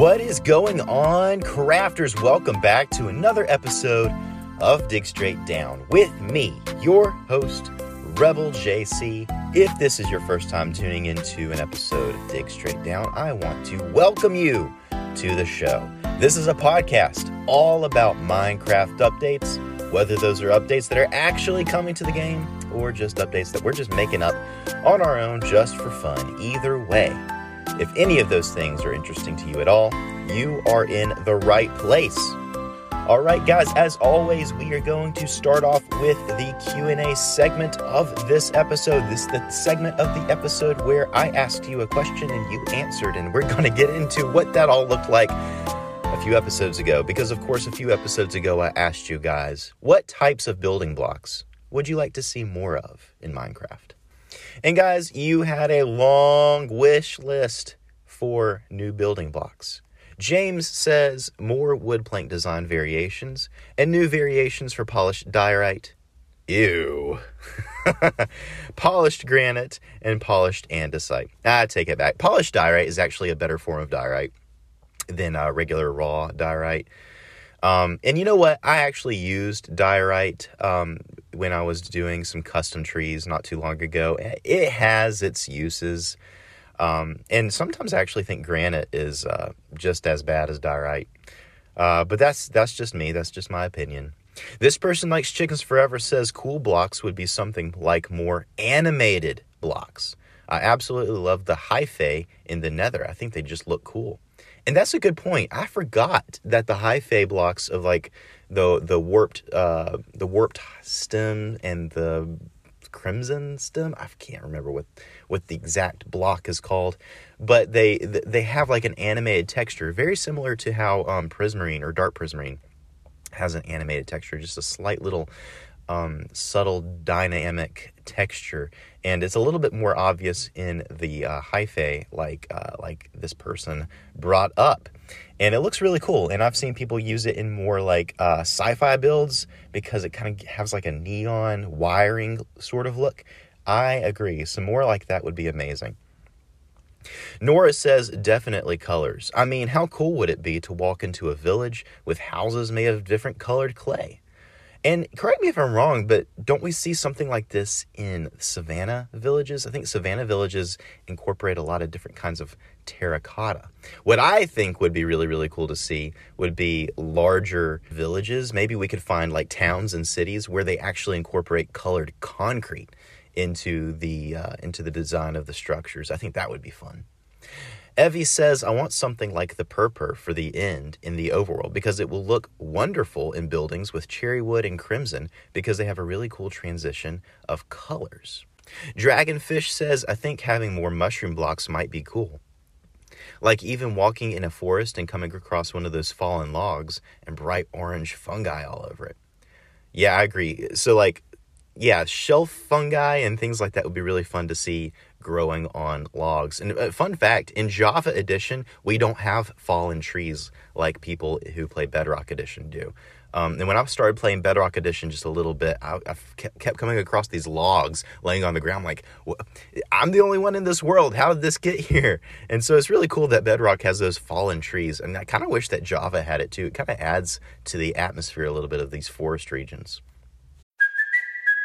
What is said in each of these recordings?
What is going on, crafters? Welcome back to another episode of Dig Straight Down with me, your host, Rebel JC. If this is your first time tuning into an episode of Dig Straight Down, I want to welcome you to the show. This is a podcast all about Minecraft updates, whether those are updates that are actually coming to the game or just updates that we're just making up on our own just for fun. Either way, if any of those things are interesting to you at all, you are in the right place. All right, guys, as always, we are going to start off with the Q&A segment of this episode. This is the segment of the episode where I asked you a question and you answered, and we're going to get into what that all looked like a few episodes ago because of course a few episodes ago I asked you guys, what types of building blocks would you like to see more of in Minecraft? And guys, you had a long wish list for new building blocks. James says more wood plank design variations and new variations for polished diorite. Ew. polished granite and polished andesite. I take it back. Polished diorite is actually a better form of diorite than uh, regular raw diorite. Um, and you know what? I actually used diorite um, when I was doing some custom trees not too long ago. It has its uses. Um, and sometimes I actually think granite is uh, just as bad as diorite. Uh, but that's that's just me. That's just my opinion. This person likes chickens forever says cool blocks would be something like more animated blocks. I absolutely love the hyphae in the nether. I think they just look cool. And that's a good point. I forgot that the hyphae blocks of like the the warped uh, the warped stem and the crimson stem. I can't remember what what the exact block is called, but they they have like an animated texture, very similar to how um, prismarine or dark prismarine has an animated texture, just a slight little um, subtle dynamic texture, and it's a little bit more obvious in the uh, hyphae, like uh, like this person brought up, and it looks really cool. And I've seen people use it in more like uh, sci-fi builds because it kind of has like a neon wiring sort of look. I agree. Some more like that would be amazing. Nora says definitely colors. I mean, how cool would it be to walk into a village with houses made of different colored clay? And correct me if I'm wrong, but don't we see something like this in savannah villages? I think savannah villages incorporate a lot of different kinds of terracotta. What I think would be really, really cool to see would be larger villages. Maybe we could find like towns and cities where they actually incorporate colored concrete into the uh, into the design of the structures. I think that would be fun. Evie says, I want something like the purpur for the end in the overworld because it will look wonderful in buildings with cherry wood and crimson because they have a really cool transition of colors. Dragonfish says, I think having more mushroom blocks might be cool. Like even walking in a forest and coming across one of those fallen logs and bright orange fungi all over it. Yeah, I agree. So, like, yeah, shelf fungi and things like that would be really fun to see growing on logs. And uh, fun fact in Java Edition, we don't have fallen trees like people who play Bedrock Edition do. Um, and when I started playing Bedrock Edition just a little bit, I, I kept coming across these logs laying on the ground. Like, I'm the only one in this world. How did this get here? And so it's really cool that Bedrock has those fallen trees. And I kind of wish that Java had it too. It kind of adds to the atmosphere a little bit of these forest regions.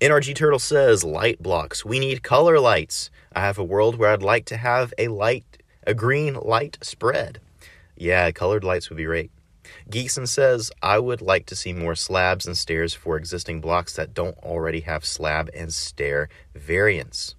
NRG Turtle says, light blocks. We need color lights. I have a world where I'd like to have a light, a green light spread. Yeah, colored lights would be great. Geeson says, I would like to see more slabs and stairs for existing blocks that don't already have slab and stair variants.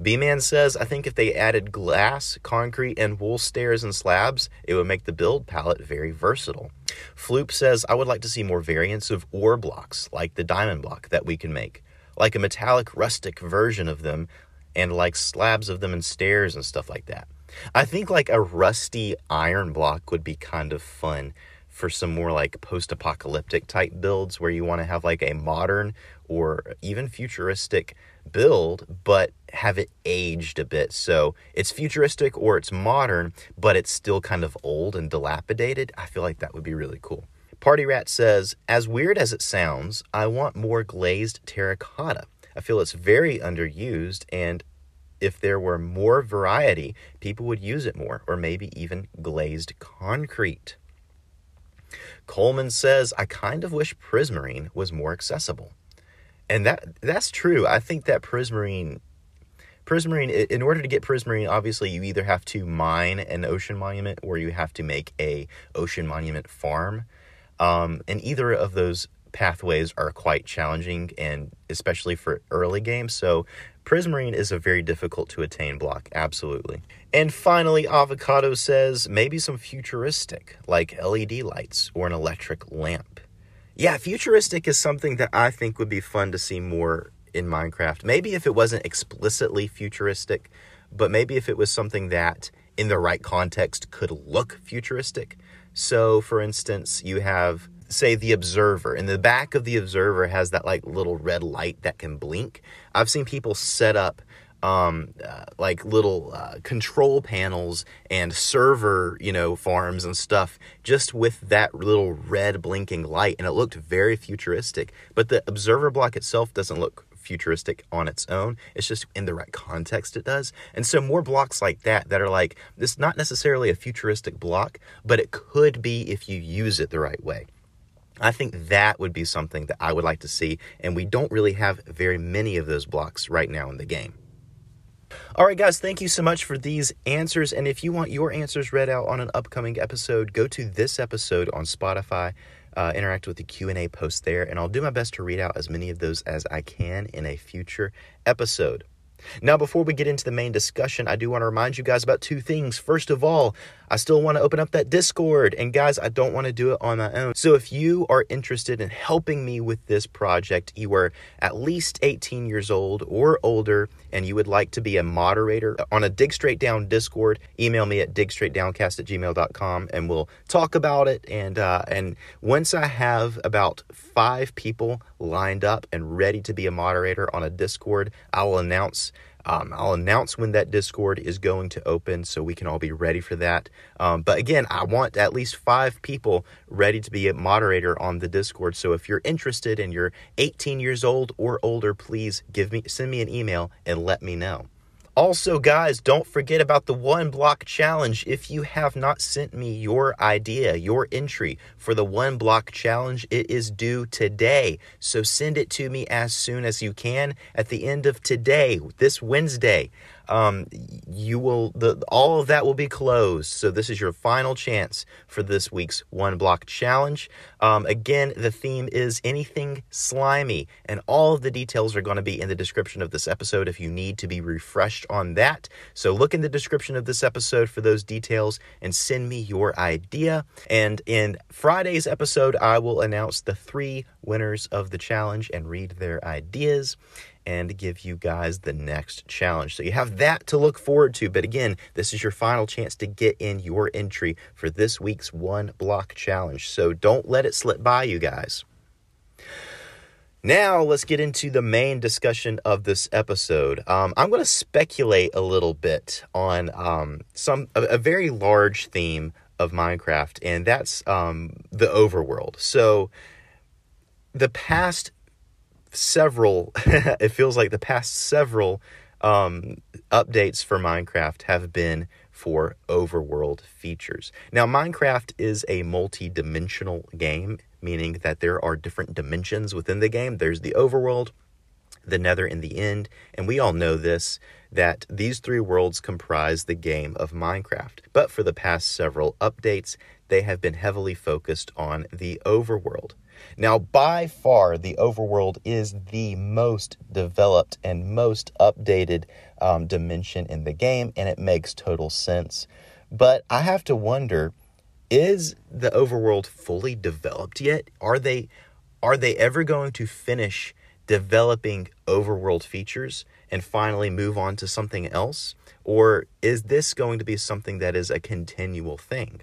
B Man says, I think if they added glass, concrete, and wool stairs and slabs, it would make the build palette very versatile. Floop says, I would like to see more variants of ore blocks, like the diamond block that we can make, like a metallic rustic version of them, and like slabs of them and stairs and stuff like that. I think like a rusty iron block would be kind of fun for some more like post apocalyptic type builds where you want to have like a modern or even futuristic build, but have it aged a bit. So it's futuristic or it's modern, but it's still kind of old and dilapidated. I feel like that would be really cool. Party Rat says, as weird as it sounds, I want more glazed terracotta. I feel it's very underused, and if there were more variety, people would use it more, or maybe even glazed concrete. Coleman says, I kind of wish Prismarine was more accessible. And that that's true. I think that Prismarine Prismarine in order to get Prismarine, obviously you either have to mine an ocean monument or you have to make a ocean monument farm. Um, and either of those pathways are quite challenging and especially for early games. So Prismarine is a very difficult to attain block, absolutely. And finally, Avocado says maybe some futuristic, like LED lights or an electric lamp. Yeah, futuristic is something that I think would be fun to see more in Minecraft. Maybe if it wasn't explicitly futuristic, but maybe if it was something that in the right context could look futuristic. So, for instance, you have say the observer and the back of the observer has that like little red light that can blink i've seen people set up um, uh, like little uh, control panels and server, you know, farms and stuff just with that little red blinking light. And it looked very futuristic. But the observer block itself doesn't look futuristic on its own. It's just in the right context it does. And so more blocks like that that are like this not necessarily a futuristic block, but it could be if you use it the right way. I think that would be something that I would like to see, and we don't really have very many of those blocks right now in the game. All right, guys, thank you so much for these answers. And if you want your answers read out on an upcoming episode, go to this episode on Spotify. Uh, interact with the q&a post there and i'll do my best to read out as many of those as i can in a future episode now, before we get into the main discussion, I do want to remind you guys about two things. First of all, I still want to open up that Discord. And guys, I don't want to do it on my own. So if you are interested in helping me with this project, you are at least 18 years old or older, and you would like to be a moderator on a Dig Straight Down Discord, email me at digstraightdowncast at gmail.com and we'll talk about it. And, uh, and once I have about five people lined up and ready to be a moderator on a Discord, I will announce um, I'll announce when that Discord is going to open so we can all be ready for that. Um, but again, I want at least five people ready to be a moderator on the Discord. So if you're interested and you're 18 years old or older, please give me send me an email and let me know. Also, guys, don't forget about the one block challenge. If you have not sent me your idea, your entry for the one block challenge, it is due today. So send it to me as soon as you can at the end of today, this Wednesday um, you will the all of that will be closed. So this is your final chance for this week's one block challenge. Um, again, the theme is anything slimy, and all of the details are going to be in the description of this episode. If you need to be refreshed on that, so look in the description of this episode for those details and send me your idea. And in Friday's episode, I will announce the three winners of the challenge and read their ideas and give you guys the next challenge. So you have that to look forward to. But again, this is your final chance to get in your entry for this week's one block challenge. So don't let it slip by, you guys. Now, let's get into the main discussion of this episode. Um, I'm going to speculate a little bit on um, some a, a, very large theme of Minecraft, and that's um, the overworld. So, the past several, it feels like the past several um, updates for Minecraft have been for overworld features. Now, Minecraft is a multi dimensional game, meaning that there are different dimensions within the game. There's the overworld, the nether, and the end. And we all know this that these three worlds comprise the game of Minecraft. But for the past several updates, they have been heavily focused on the overworld. Now, by far, the overworld is the most developed and most updated um, dimension in the game, and it makes total sense. But I have to wonder is the overworld fully developed yet? Are they are they ever going to finish developing overworld features and finally move on to something else? Or is this going to be something that is a continual thing?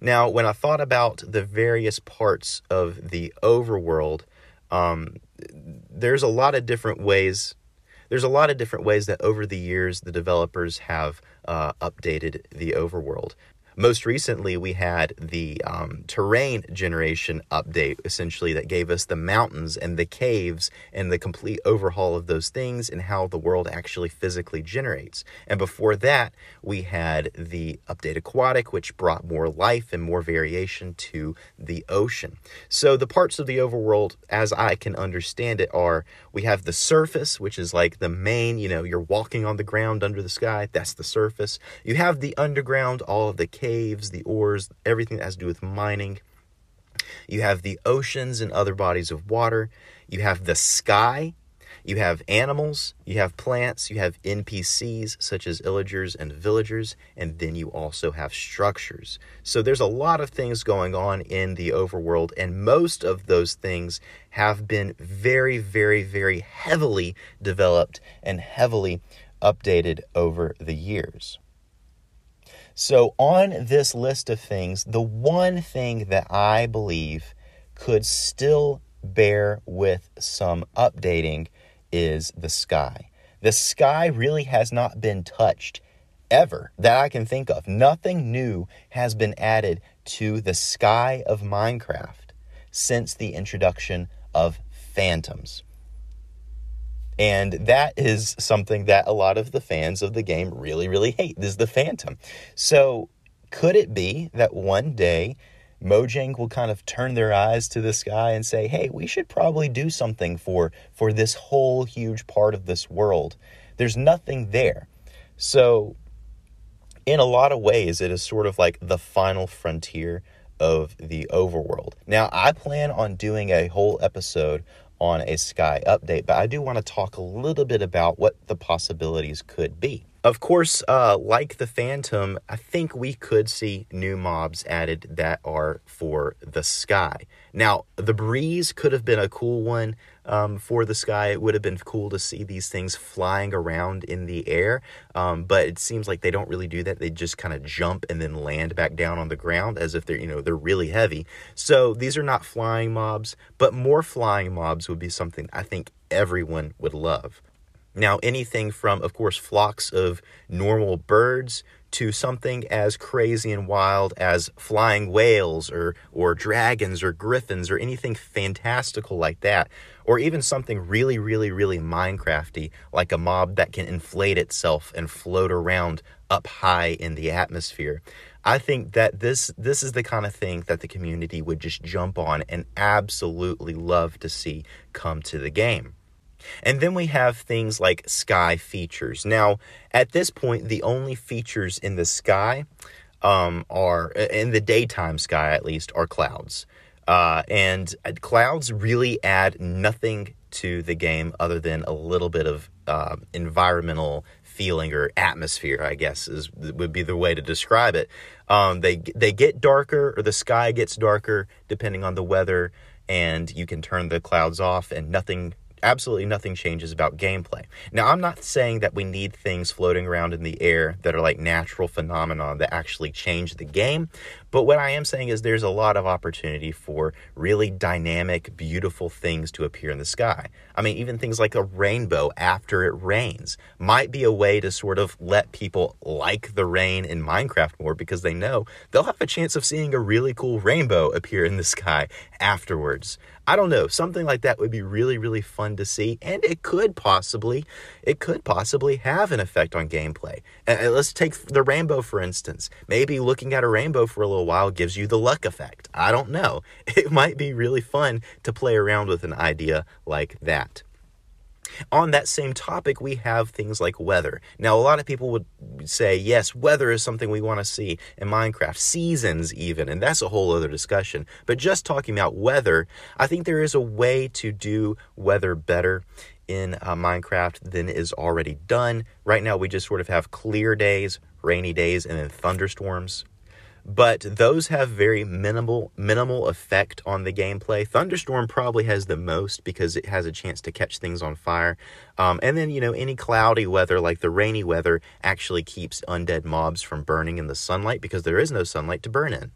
Now, when I thought about the various parts of the overworld, um, there's a lot of different ways. There's a lot of different ways that over the years the developers have uh, updated the overworld. Most recently, we had the um, terrain generation update, essentially, that gave us the mountains and the caves and the complete overhaul of those things and how the world actually physically generates. And before that, we had the update aquatic, which brought more life and more variation to the ocean. So, the parts of the overworld, as I can understand it, are we have the surface, which is like the main, you know, you're walking on the ground under the sky, that's the surface. You have the underground, all of the caves, the ores, everything that has to do with mining. You have the oceans and other bodies of water. You have the sky. You have animals, you have plants, you have NPCs such as illagers and villagers, and then you also have structures. So there's a lot of things going on in the overworld, and most of those things have been very, very, very heavily developed and heavily updated over the years. So, on this list of things, the one thing that I believe could still bear with some updating is the sky. The sky really has not been touched ever that I can think of. Nothing new has been added to the sky of Minecraft since the introduction of phantoms. And that is something that a lot of the fans of the game really, really hate. This is the Phantom. So, could it be that one day Mojang will kind of turn their eyes to the sky and say, "Hey, we should probably do something for for this whole huge part of this world." There's nothing there. So, in a lot of ways, it is sort of like the final frontier of the overworld. Now, I plan on doing a whole episode on a Sky update, but I do want to talk a little bit about what the possibilities could be. Of course, uh, like the Phantom, I think we could see new mobs added that are for the sky. Now, the breeze could have been a cool one um, for the sky. It would have been cool to see these things flying around in the air, um, but it seems like they don't really do that. They just kind of jump and then land back down on the ground as if they're you know they're really heavy. So these are not flying mobs, but more flying mobs would be something I think everyone would love. Now, anything from, of course, flocks of normal birds to something as crazy and wild as flying whales or, or dragons or griffins or anything fantastical like that. Or even something really, really, really Minecrafty like a mob that can inflate itself and float around up high in the atmosphere. I think that this this is the kind of thing that the community would just jump on and absolutely love to see come to the game. And then we have things like sky features. Now, at this point, the only features in the sky um, are, in the daytime sky at least, are clouds. Uh, and clouds really add nothing to the game other than a little bit of uh, environmental feeling or atmosphere, I guess is would be the way to describe it. Um, they they get darker, or the sky gets darker depending on the weather, and you can turn the clouds off, and nothing absolutely nothing changes about gameplay. Now, I'm not saying that we need things floating around in the air that are like natural phenomena that actually change the game, but what I am saying is there's a lot of opportunity for really dynamic, beautiful things to appear in the sky. I mean, even things like a rainbow after it rains might be a way to sort of let people like the rain in Minecraft more because they know they'll have a chance of seeing a really cool rainbow appear in the sky afterwards. I don't know. Something like that would be really, really fun to see, and it could possibly, it could possibly have an effect on gameplay. And let's take the rainbow for instance. Maybe looking at a rainbow for a little while gives you the luck effect. I don't know. It might be really fun to play around with an idea like that. On that same topic, we have things like weather. Now, a lot of people would say, yes, weather is something we want to see in Minecraft, seasons even, and that's a whole other discussion. But just talking about weather, I think there is a way to do weather better in uh, Minecraft than is already done. Right now, we just sort of have clear days, rainy days, and then thunderstorms but those have very minimal minimal effect on the gameplay. Thunderstorm probably has the most because it has a chance to catch things on fire. Um, and then you know any cloudy weather like the rainy weather actually keeps undead mobs from burning in the sunlight because there is no sunlight to burn in.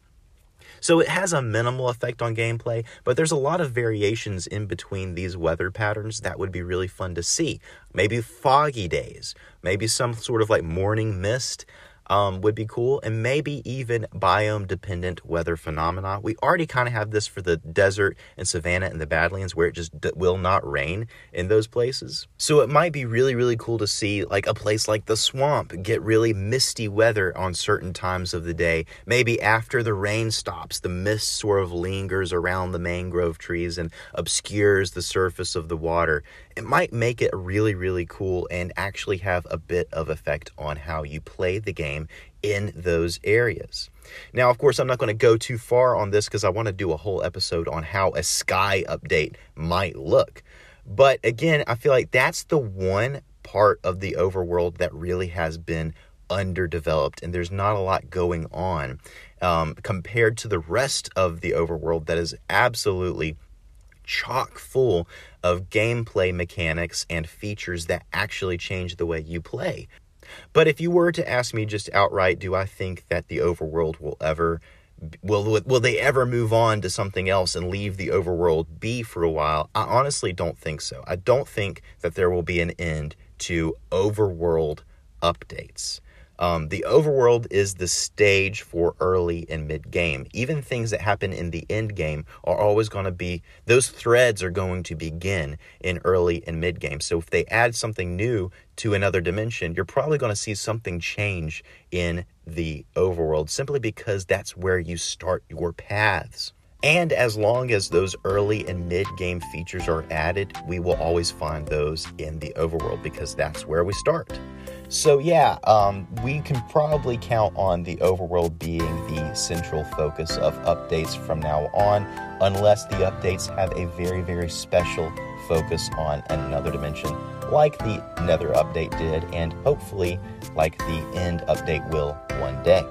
So it has a minimal effect on gameplay, but there's a lot of variations in between these weather patterns that would be really fun to see. Maybe foggy days, maybe some sort of like morning mist um, would be cool, and maybe even biome dependent weather phenomena. We already kind of have this for the desert and savanna and the Badlands where it just d- will not rain in those places. So it might be really, really cool to see like a place like the swamp get really misty weather on certain times of the day. Maybe after the rain stops, the mist sort of lingers around the mangrove trees and obscures the surface of the water. It might make it really, really cool and actually have a bit of effect on how you play the game game in those areas. Now, of course, I'm not going to go too far on this because I want to do a whole episode on how a sky update might look. But again, I feel like that's the one part of the overworld that really has been underdeveloped and there's not a lot going on um, compared to the rest of the overworld that is absolutely chock full of gameplay mechanics and features that actually change the way you play. But if you were to ask me just outright, do I think that the overworld will ever will will they ever move on to something else and leave the overworld be for a while? I honestly don't think so. I don't think that there will be an end to overworld updates. Um, the overworld is the stage for early and mid game. Even things that happen in the end game are always going to be, those threads are going to begin in early and mid game. So if they add something new to another dimension, you're probably going to see something change in the overworld simply because that's where you start your paths. And as long as those early and mid game features are added, we will always find those in the overworld because that's where we start. So, yeah, um, we can probably count on the overworld being the central focus of updates from now on, unless the updates have a very, very special focus on another dimension, like the Nether update did, and hopefully, like the End update will one day.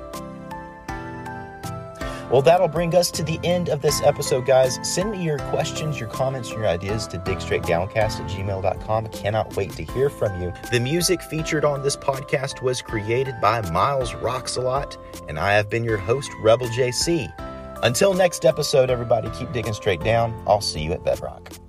Well, that'll bring us to the end of this episode, guys. Send me your questions, your comments, your ideas to digstraightdowncast at gmail.com. Cannot wait to hear from you. The music featured on this podcast was created by MilesRocksAlot, and I have been your host, Rebel JC. Until next episode, everybody, keep digging straight down. I'll see you at Bedrock.